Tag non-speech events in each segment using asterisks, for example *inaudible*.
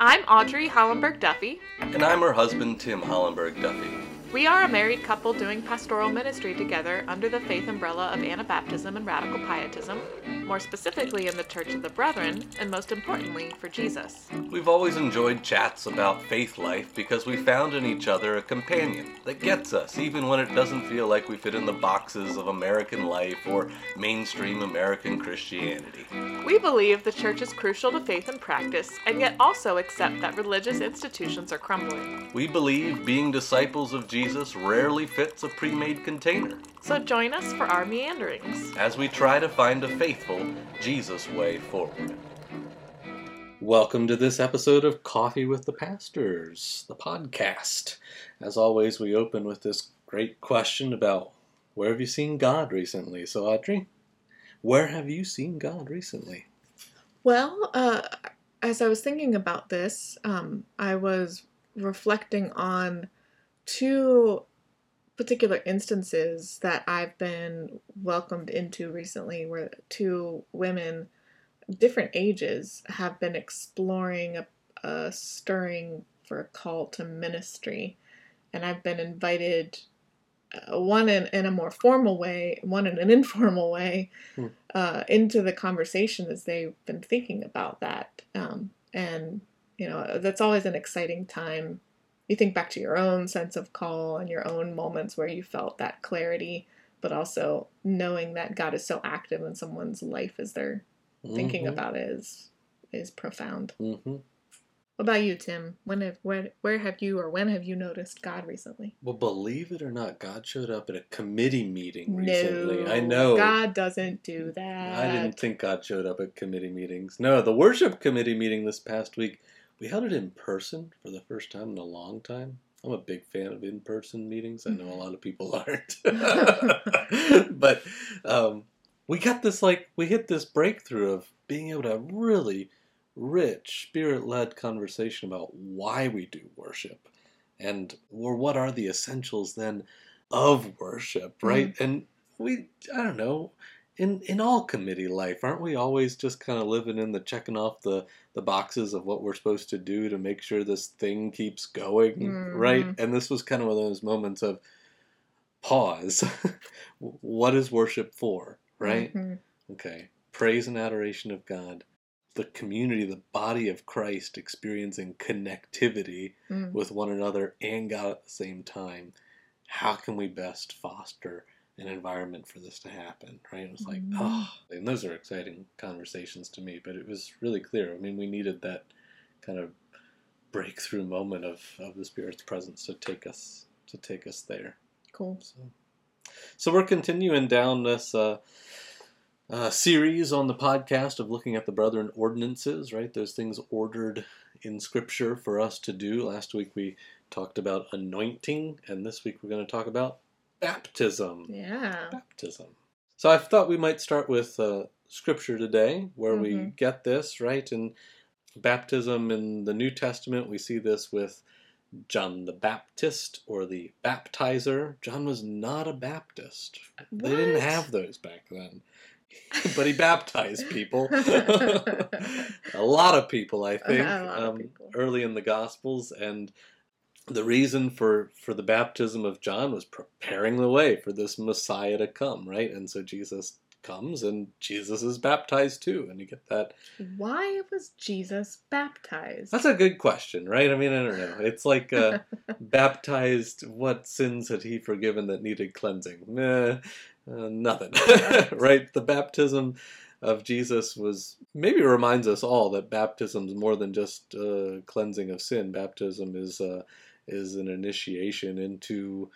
I'm Audrey Hollenberg Duffy. And I'm her husband, Tim Hollenberg Duffy. We are a married couple doing pastoral ministry together under the faith umbrella of Anabaptism and Radical Pietism, more specifically in the Church of the Brethren, and most importantly, for Jesus. We've always enjoyed chats about faith life because we found in each other a companion that gets us, even when it doesn't feel like we fit in the boxes of American life or mainstream American Christianity. We believe the church is crucial to faith and practice, and yet also accept that religious institutions are crumbling. We believe being disciples of Jesus rarely fits a pre made container. So join us for our meanderings. as we try to find a faithful Jesus way forward. Welcome to this episode of Coffee with the Pastors, the podcast. As always, we open with this great question about where have you seen God recently? So, Audrey, where have you seen God recently? Well, uh, as I was thinking about this, um, I was reflecting on two particular instances that I've been welcomed into recently, where two women, different ages, have been exploring a, a stirring for a call to ministry. And I've been invited, uh, one in, in a more formal way, one in an *laughs* informal way, Hmm. uh, into the conversation as they've been thinking about that. Um, and, you know, that's always an exciting time. You think back to your own sense of call and your own moments where you felt that clarity, but also knowing that God is so active in someone's life as they're thinking Mhm, about it is is profound. mhm. What about you, Tim? When have where where have you or when have you noticed God recently? Well, believe it or not, God showed up at a committee meeting No, recently. I know. God doesn't do that. I didn't think God showed up at committee meetings. No, the worship committee meeting this past week, we held it in person for the first time in a long time. I'm a big fan of in person meetings. I know a lot of people *laughs* aren't. *laughs* but um, we got this, like, we hit this breakthrough of being able to have really rich, spirit led conversation about why we do worship and or what are the essentials then of worship, right? And we, I don't know, in in all committee life, aren't we always just kind of living in the checking off the the boxes of what we're supposed to do to make sure this thing keeps going, right? Mhm. And this was kind of one of those moments of pause. *laughs* what is worship for, right? Mhm. Okay. Praise and adoration of God. The community, the body of Christ experiencing connectivity Mm. with one another and God at the same time. How can we best foster an environment for this to happen? Right? It was like, Mhm. oh, and those are exciting conversations to me, but it was really clear. I mean, we needed that kind of breakthrough moment of, of the Spirit's presence to take us to take us there. Cool. So, so we're continuing down this uh, uh, series on the podcast of looking at the brethren ordinances, right? Those things ordered in Scripture for us to do. Last week we talked about anointing, and this week we're going to talk about baptism. Yeah. Baptism. So I thought we might start with uh, Scripture today, where we Mhm. get this right in baptism in the New Testament. We see this with John the Baptist or the baptizer. John was not a Baptist. They didn't have those back then. *laughs* but he baptized people. *laughs* *laughs* a lot of people, I think, A lot of um, people. early in the Gospels. And the reason for, for the baptism of John was preparing the way for this Messiah to come, right? And so Jesus comes and Jesus is baptized too. And you get that Why was Jesus baptized? that's a good question, right? I mean, I don't know. It's like uh, *laughs* baptized. What sins had he forgiven that needed cleansing? Meh, uh, nothing, right? *laughs* The baptism of Jesus was maybe reminds us all that baptism is more than just uh, cleansing of sin. Baptism is uh, is an initiation into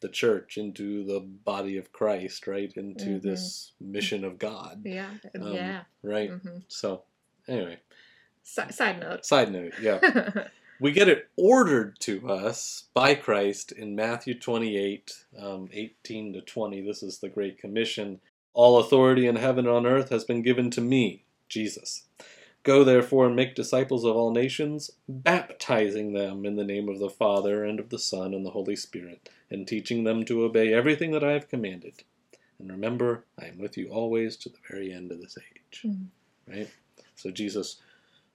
the church, into the body of Christ, right? Into Mhm. this mission of God, yeah. Um, yeah. right? hmm So, anyway, Si- side note. side note, yeah. *laughs* we get it ordered to us by Christ in Matthew 28, um, 18 to 20. This is the Great Commission. All authority in heaven and on earth has been given to me, Jesus. Go therefore and make disciples of all nations, baptizing them in the name of the Father and of the Son and the Holy Spirit, and teaching them to obey everything that I have commanded. And remember, I am with you always to the very end of this age. Mhm. Right? So Jesus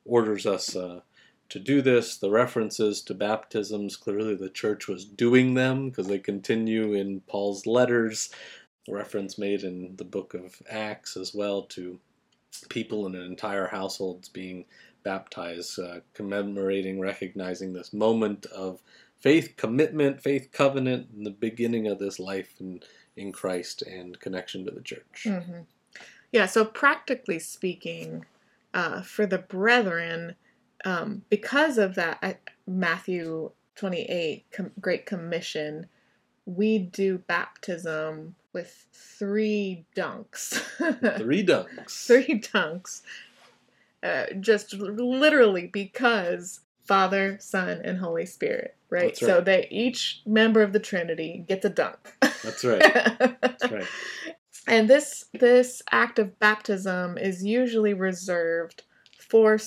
orders us uh, to do this. The references to baptisms, clearly the church was doing them because they continue in Paul's letters. A reference made in the book of Acts as well to people in an entire households being baptized, uh, commemorating, recognizing this moment of faith commitment, faith covenant, and the beginning of this life in, in Christ and connection to the church. hmm Yeah, so practically speaking, uh, for the brethren, um, because of that Matthew 28 com- Great Commission, we do baptism with three dunks. *laughs* Three dunks. three dunks. Uh, just literally because Father, Son, and Holy Spirit, right? Right. So they each member of the Trinity gets a dunk. That's right. That's right. *laughs* And this this act of baptism is usually reserved for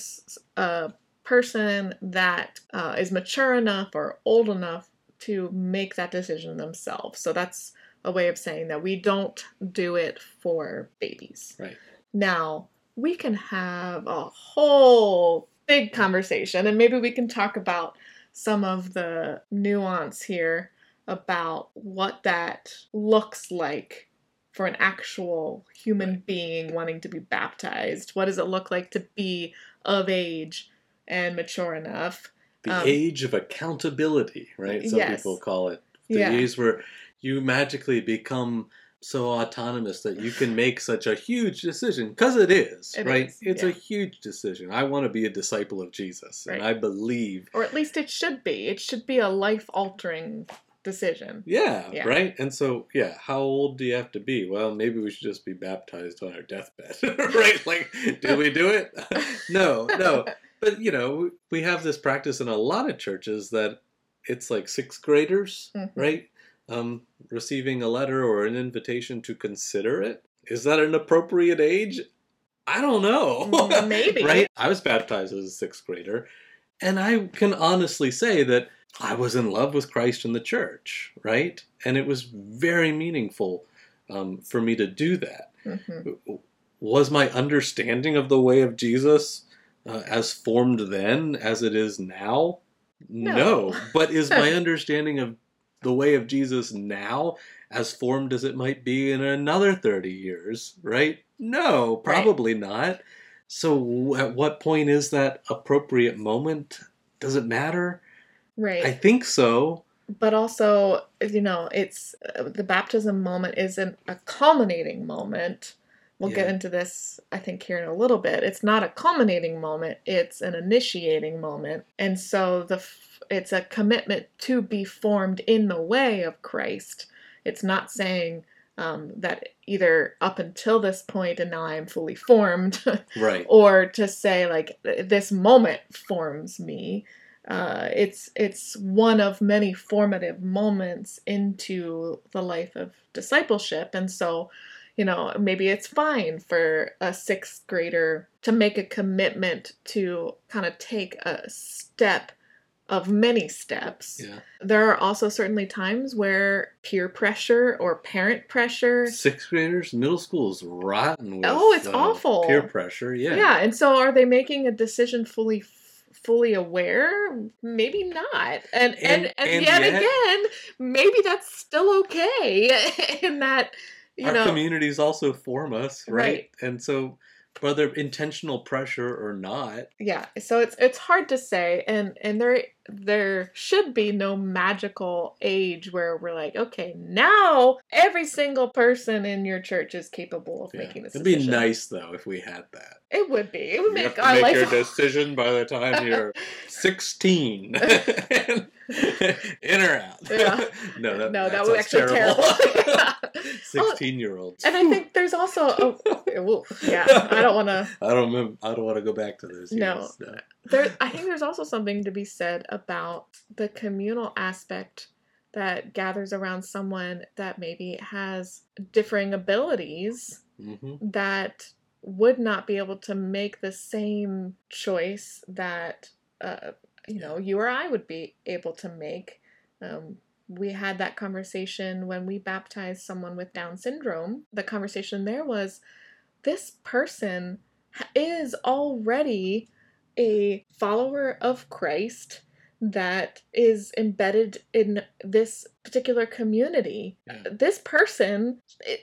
a person that uh, is mature enough or old enough to make that decision themselves. So that's a way of saying that we don't do it for babies. Right. Now we can have a whole big conversation, and maybe we can talk about some of the nuance here about what that looks like for an actual human Right. being wanting to be baptized. What does it look like to be of age and mature enough? The Um, age of accountability, right? Some Yes. people call it. The Yeah. age where you magically become so autonomous that you can make such a huge decision because it is It right is, it's yeah. a huge decision i want to be a disciple of jesus and i believe Or at least it should be. It should be a life altering decision. yeah, Yeah. right and so yeah how old do you have to be well maybe we should just be baptized on our deathbed *laughs* right like did we do it *laughs* no no but you know we have this practice in a lot of churches that it's like sixth graders Mhm. right um, receiving a letter or an invitation to consider it? Is that an appropriate age? I don't know. Maybe. *laughs* right? I was baptized as a sixth grader and i can honestly say that i was in love with christ and the church right? And it was very meaningful um, for me to do that. Hmm was my understanding of the way of Jesus uh, as formed then as it is now? No. But is my *laughs* understanding of the way of Jesus now as formed as it might be in another 30 years, right? No, probably not. So, at what point is that appropriate moment? Does it matter? Right. I think so. but also you know it's uh, the baptism moment is an, a culminating moment we'll get into this i think here in a little bit. It's not a culminating moment it's an initiating moment. And so the f- it's a commitment to be formed in the way of christ. It's not saying um, that either up until this point and now i am fully formed *laughs* Right. or to say like this moment forms me. Uh, it's it's one of many formative moments into the life of discipleship. And so you know maybe it's fine for a sixth grader to make a commitment to kind of take a step of many steps Yeah. there are also certainly times where peer pressure or parent pressure Sixth graders, middle school is rotten with Oh, it's uh, awful. peer pressure. Yeah. Yeah. and so are they making a decision fully fully aware? Maybe not. And and And- and, and yet, yet- again, maybe that's still okay *laughs* in that you our know communities also form us, right? Right. And so, whether intentional pressure or not, yeah so it's it's hard to say and and there there should be no magical age where we're like okay now every single person in your church is capable of yeah. making this decision. it'd be nice though if we had that. it would be it would You make have to our make life your decision by the time you're *laughs* 16. *laughs* *laughs* *laughs* In or out? Yeah. *laughs* no, that, no, that that was actually terrible. 16 year olds. And I think there's also a, well, yeah, I don't want to. *laughs* I don't remember, I don't want to go back to those No. years. No. There, I think there's also something to be said about the communal aspect that gathers around someone that maybe has differing abilities hmm that would not be able to make the same choice that uh, you know you or I would be able to make. Um, we had that conversation when we baptized someone with Down syndrome. The conversation there was this person is already a follower of Christ that is embedded in this particular community. Yeah. This person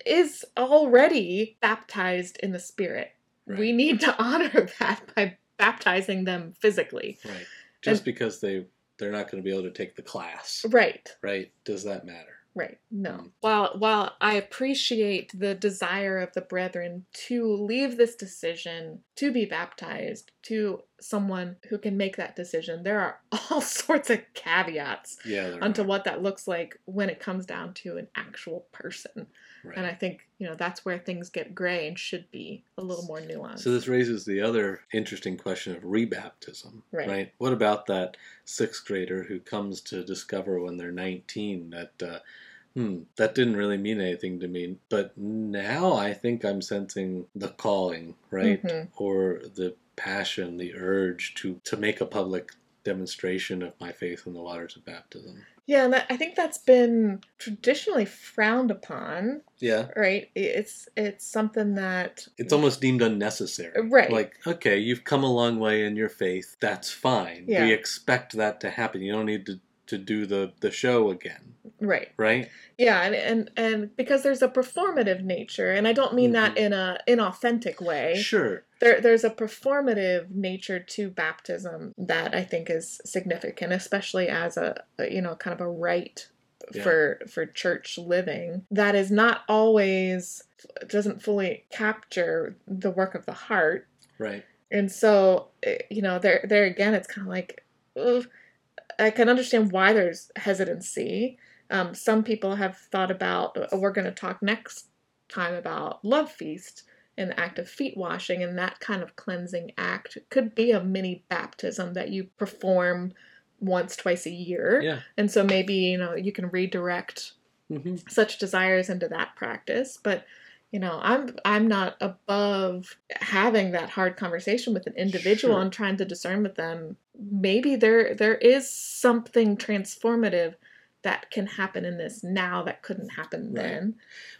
is already baptized in the Spirit. We need to *laughs* honor that by baptizing them physically. Right. Just because they they're not going to be able to take the class, Right. right? Does that matter? Right. No. Mm. While while I appreciate the desire of the brethren to leave this decision to be baptized to someone who can make that decision, there are *laughs* all sorts of caveats Yeah. onto what that looks like when it comes down to an actual person. Right. And I think, you know, that's where things get gray and should be a little more nuanced. So this raises the other interesting question of rebaptism, Right. What about that sixth grader who comes to discover when they're 19 that, uh, hmm, that didn't really mean anything to me, but now I think I'm sensing the calling, right? Mhm. Or the passion, the urge to to make a public demonstration of my faith in the waters of baptism. Yeah, and that, I think that's been traditionally frowned upon, Yeah. right? It's it's something that It's almost deemed unnecessary. Uh, right. Like, okay, you've come a long way in your faith. That's fine. Yeah. We expect that to happen. You don't need to, to do the, the show again, right. right? Yeah, and, and and because there's a performative nature, and I don't mean that Mhm. in a inauthentic way. Sure. There there's a performative nature to baptism that I think is significant, especially as a, a, you know kind of a rite Yeah. for for church living that is not always doesn't fully capture the work of the heart. Right. And so, eh, you know, there there again, it's kind of like, ugh, I can understand why there's hesitancy. Um, some people have thought about. uh, We're going to talk next time about love feast and the act of feet washing, and that kind of cleansing act could be a mini baptism that you perform once, twice a year. Yeah. And so maybe you know you can redirect hmm such desires into that practice but you know i'm i'm not above having that hard conversation with an individual Sure. and trying to discern with them maybe there there is something transformative that can happen in this now that couldn't happen Right. then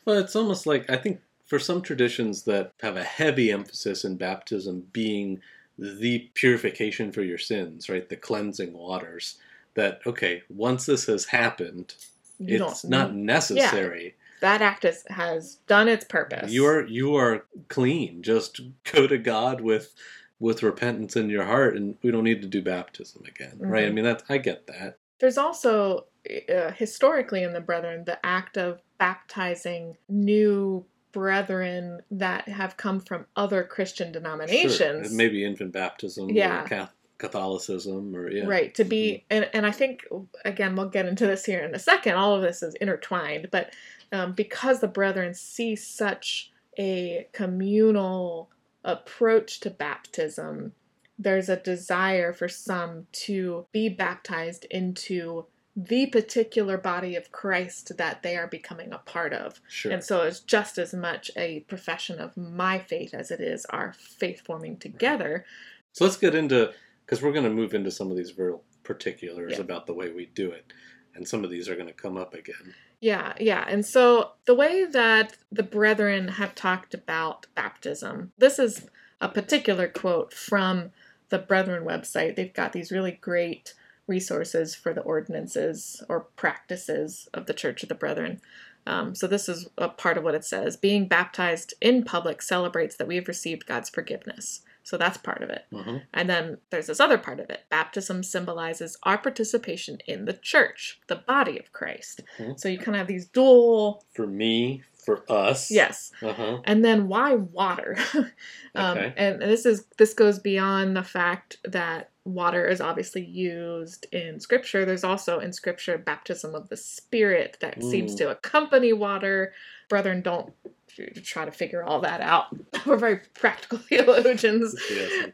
Well, it's almost like I think for some traditions that have a heavy emphasis in baptism being the purification for your sins, right? The cleansing waters. That okay, once this has happened, you it's not necessary. that act is, has done its purpose You are you are clean. Just go to God with with repentance in your heart, and we don't need to do baptism again, right? I Mhm. mean, that I get that. There's also uh, historically in the Brethren the act of baptizing new brethren that have come from other Christian Sure. denominations. maybe infant baptism, Yeah. or Cath- Catholicism, or yeah, Right, to be, and, and I think, again, we'll get into this here in a second, all of this is intertwined, but um, because the brethren see such a communal approach to baptism, there's a desire for some to be baptized into the particular body of Christ that they are becoming a part of. sure, And so it's just as much a profession of my faith as it is our faith forming together. So let's get into because we're going to move into some of these real particulars Yeah. about the way we do it, and some of these are going to come up again. Yeah, yeah. And so the way that the brethren have talked about baptism, this is a particular quote from the Brethren website. They've got these really great resources for the ordinances or practices of the Church of the Brethren. Um, so this is a part of what it says. Being baptized in public celebrates that we have received God's forgiveness. So that's part of it. hmm And then there's this other part of it. Baptism symbolizes our participation in the church, the body of Christ. Mhm. So you kind of have these dual, For me, for us, yes. uh huh, And then why water? *laughs* um, Okay. And this is this goes beyond the fact that water is obviously used in Scripture. There's also in Scripture baptism of the Spirit that seems Mm. to accompany water. Brethren, don't try to figure all that out. *laughs* We're very practical *laughs* theologians.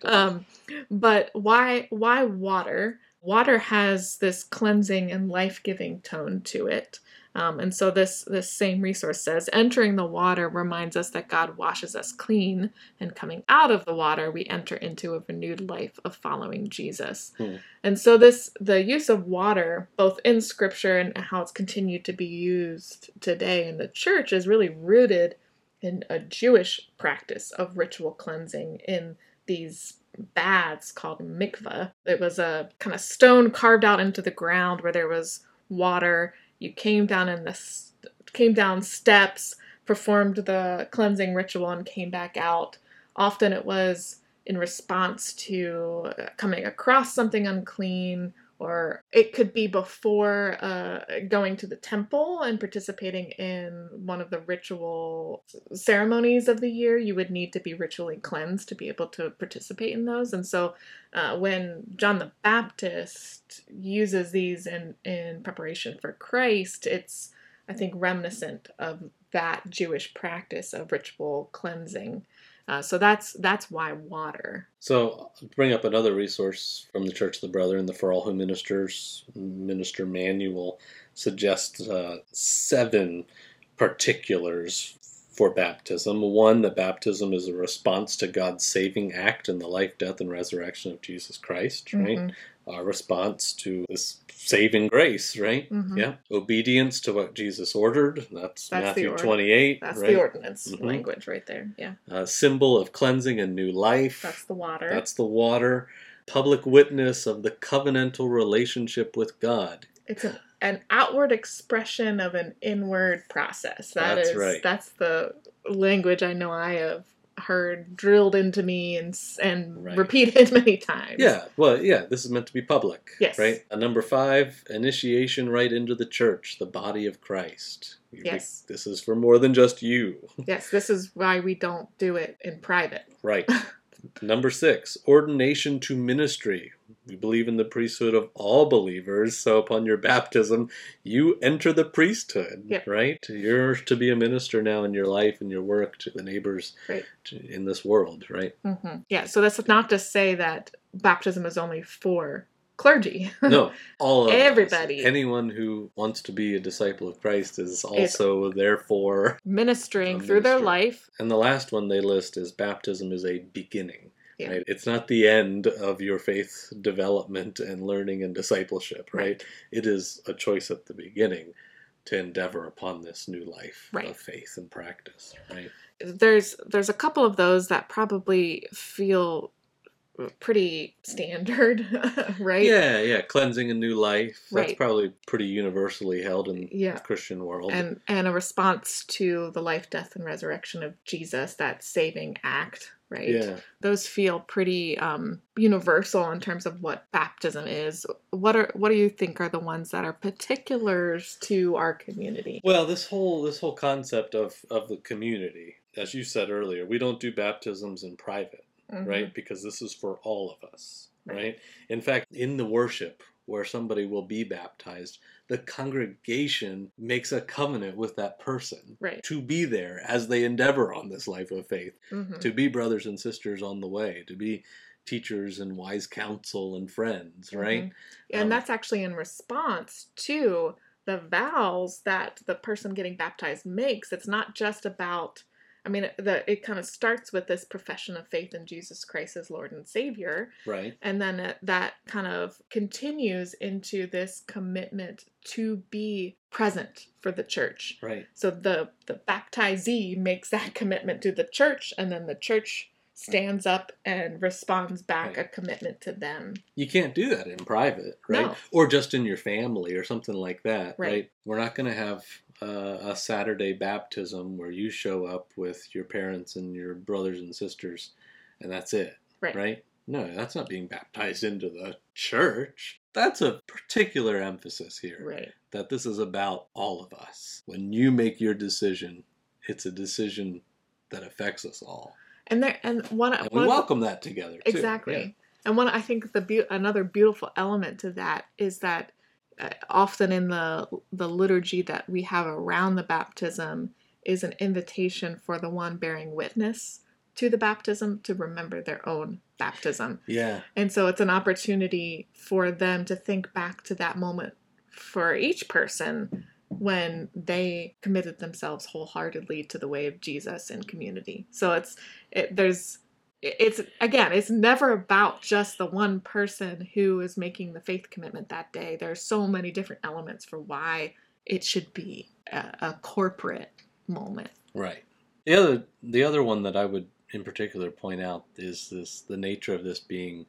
Um, but why why water? Water has this cleansing and life giving tone to it. Um, and so this this same resource says entering the water reminds us that God washes us clean, and coming out of the water we enter into a renewed life of following Jesus. Hmm. And so this the use of water, both in Scripture and how it's continued to be used today in the church, is really rooted in a Jewish practice of ritual cleansing in these baths called mikvah. It was a kind of stone carved out into the ground where there was water. You came down in the came down steps, performed the cleansing ritual, and came back out. Often it was in response to coming across something unclean, or it could be before uh, going to the temple and participating in one of the ritual ceremonies of the year. You would need to be ritually cleansed to be able to participate in those. And so uh, when John the Baptist uses these in, in preparation for Christ, it's, I think, reminiscent of that Jewish practice of ritual cleansing. Uh, so that's that's why water. So, I'll bring up another resource from the Church of the Brethren, the For All Who Ministers Minister Manual suggests uh, seven particulars for baptism. One, that baptism is a response to God's saving act in the life, death, and resurrection of Jesus Christ, right? Mhm. Our response to this saving grace, right? Mhm. Yeah. Obedience to what Jesus ordered. That's, That's Matthew order. 28. That's right? the ordinance Mhm. language right there. Yeah, A symbol of cleansing and new life. that's the water. That's the water. Public witness of the covenantal relationship with God. it's an, an outward expression of an inward process. That That's is- right. That's the language I know I have heard drilled into me and s- and Right. repeated *laughs* many times. Yeah, well, yeah, this is meant to be public. Yes. Right? Uh, number five, initiation right into the church, the body of Christ. You- Yes. This is for more than just you. Yes, this is why we don't do it in private. Right. *laughs* Number six, ordination to ministry. We believe in the priesthood of all believers, so upon your baptism, you enter the priesthood, Yep. right? You're to be a minister now in your life and your work to the neighbors Right. to, in this world, right? hmm Yeah, so that's not to say that baptism is only for clergy. *laughs* No, all of us. Everybody. anyone who wants to be a disciple of Christ is also therefore. Ministering through their life. And the last one they list is baptism is a beginning. Yeah. Right? It's not the end of your faith development and learning and discipleship, right? Right. It is a choice at the beginning to endeavor upon this new life Right. of faith and practice, right? there's there's a couple of those that probably feel pretty standard, *laughs* right? Yeah, yeah, cleansing a new life. That's probably pretty universally held in Yeah. the Christian world. And and a response to the life, death, and resurrection of Jesus, that saving act, right? yeah. Those feel pretty um, universal in terms of what baptism is. What are what do you think are the ones that are particulars to our community? Well, this whole this whole concept of of the community, as you said earlier, we don't do baptisms in private, Mhm. right? Because this is for all of us, Right. right? In fact, in the worship where somebody will be baptized, the congregation makes a covenant with that person Right. to be there as they endeavor on this life of faith, Mhm. to be brothers and sisters on the way, to be teachers and wise counsel and friends, right? Mhm. And Um, that's actually in response to the vows that the person getting baptized makes. It's not just about, I mean, the, it kind of starts with this profession of faith in Jesus Christ as Lord and Savior. Right. And then it, that kind of continues into this commitment to be present for the church. Right. So the, the baptizee makes that commitment to the church, and then the church stands up and responds back Right. a commitment to them. You can't do that in private, right? No. Or just in your family or something like that, right? Right. We're not going to have uh, a Saturday baptism where you show up with your parents and your brothers and sisters and that's it, Right. right? No, that's not being baptized into the church. That's a particular emphasis here Right. that this is about all of us. When you make your decision, it's a decision that affects us all. And there and one, And one we of the- welcome that together. Too. exactly Yeah. and one i think the beau- another beautiful element to that is that often in the the liturgy that we have around the baptism is an invitation for the one bearing witness to the baptism to remember their own baptism Yeah. and so it's an opportunity for them to think back to that moment for each person when they committed themselves wholeheartedly to the way of Jesus and community. So it's it, there's it's again it's never about just the one person who is making the faith commitment that day. There's so many different elements for why it should be a, a corporate moment. Right. The other the other one that I would in particular point out is this the nature of this being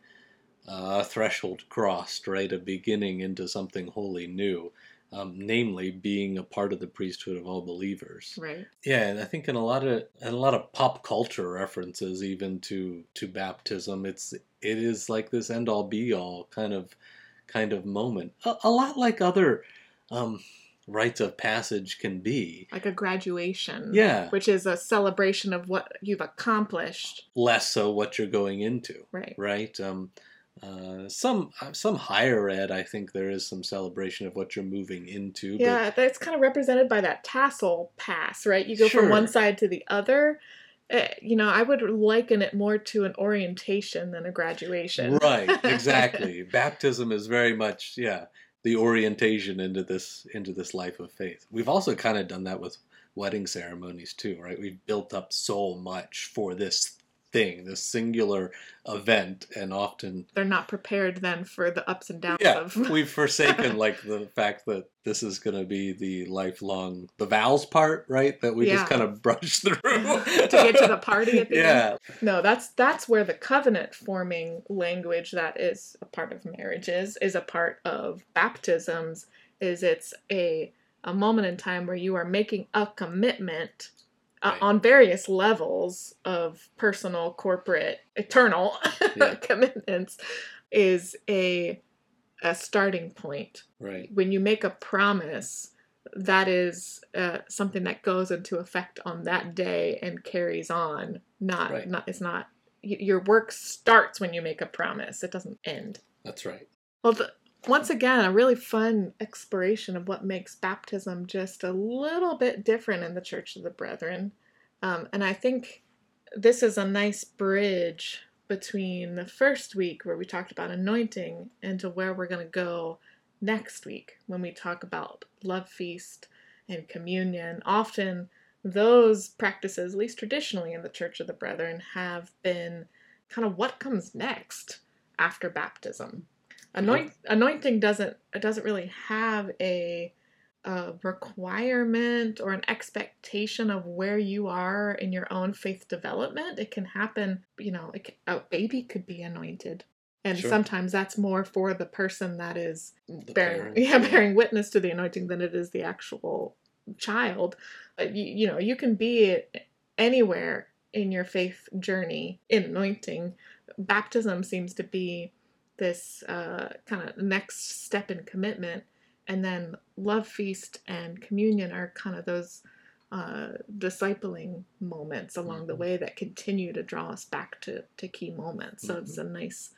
uh, a threshold crossed, right? A beginning into something wholly new, um, namely being a part of the priesthood of all believers. Right. Yeah, and I think in a lot of in a lot of pop culture references, even to to baptism, it's it is like this end all be all kind of kind of moment. A, a lot like other um, rites of passage can be. Like a graduation. Yeah, Which is a celebration of what you've accomplished. less so what you're going into. Right. right? Um, uh, some some higher ed, I think there is some celebration of what you're moving into. Yeah, that's kind of represented by that tassel pass, right? You go from one side to the other. Uh, you know, I would liken it more to an orientation than a graduation. right, exactly. *laughs* Baptism is very much yeah the orientation into this into this life of faith. We've also kind of done that with wedding ceremonies too, right? We've built up so much for this thing, this singular event, and often They're not prepared then for the ups and downs yeah, of. we've *laughs* forsaken like the fact that this is going to be the lifelong the vows part, right? That we Yeah. just kind of brush *laughs* through to get to the party at the end. yeah, No, that's that's where the covenant forming language that is a part of marriages is a part of baptisms is it's a a moment in time where you are making a commitment uh, on various levels of personal, corporate, eternal Yeah. *laughs* commitments is a a starting point. right. When you make a promise, that is uh, something that goes into effect on that day and carries on. Not, Right. not it's not your work starts when you make a promise. It doesn't end. That's right. Well, the, once again, a really fun exploration of what makes baptism just a little bit different in the Church of the Brethren. Um, and I think this is a nice bridge between the first week where we talked about anointing and to where we're going to go next week when we talk about love feast and communion. Often those practices, at least traditionally in the Church of the Brethren, have been kind of what comes next after baptism. Anoint, anointing doesn't it doesn't really have a, a requirement or an expectation of where you are in your own faith development. It can happen, you know, it, a baby could be anointed, and Sure. sometimes that's more for the person that is The bearing *laughs* parent, yeah, bearing witness to the anointing than it is the actual child. But you, you know, you can be anywhere in your faith journey in anointing. Baptism seems to be this uh, kind of next step in commitment, and then love feast and communion are kind of those uh, discipling moments along the Mhm. way that continue to draw us back to, to key moments. So it's a nice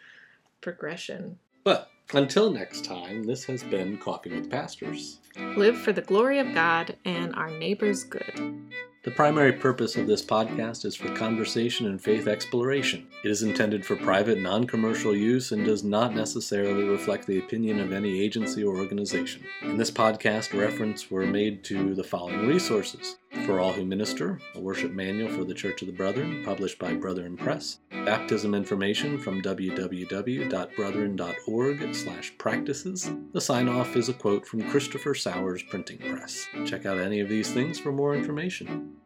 progression. But until next time, this has been Coffee with Pastors. Live for the glory of God and our neighbor's good. The primary purpose of this podcast is for conversation and faith exploration. It is intended for private, non commercial use and does not necessarily reflect the opinion of any agency or organization. In this podcast, reference were made to the following resources For All Who Minister, a worship manual for the Church of the Brethren, published by Brethren Press, baptism information from www.brethren.org/slash practices. The sign off is a quote from Christopher Sowers Printing Press. Check out any of these things for more information.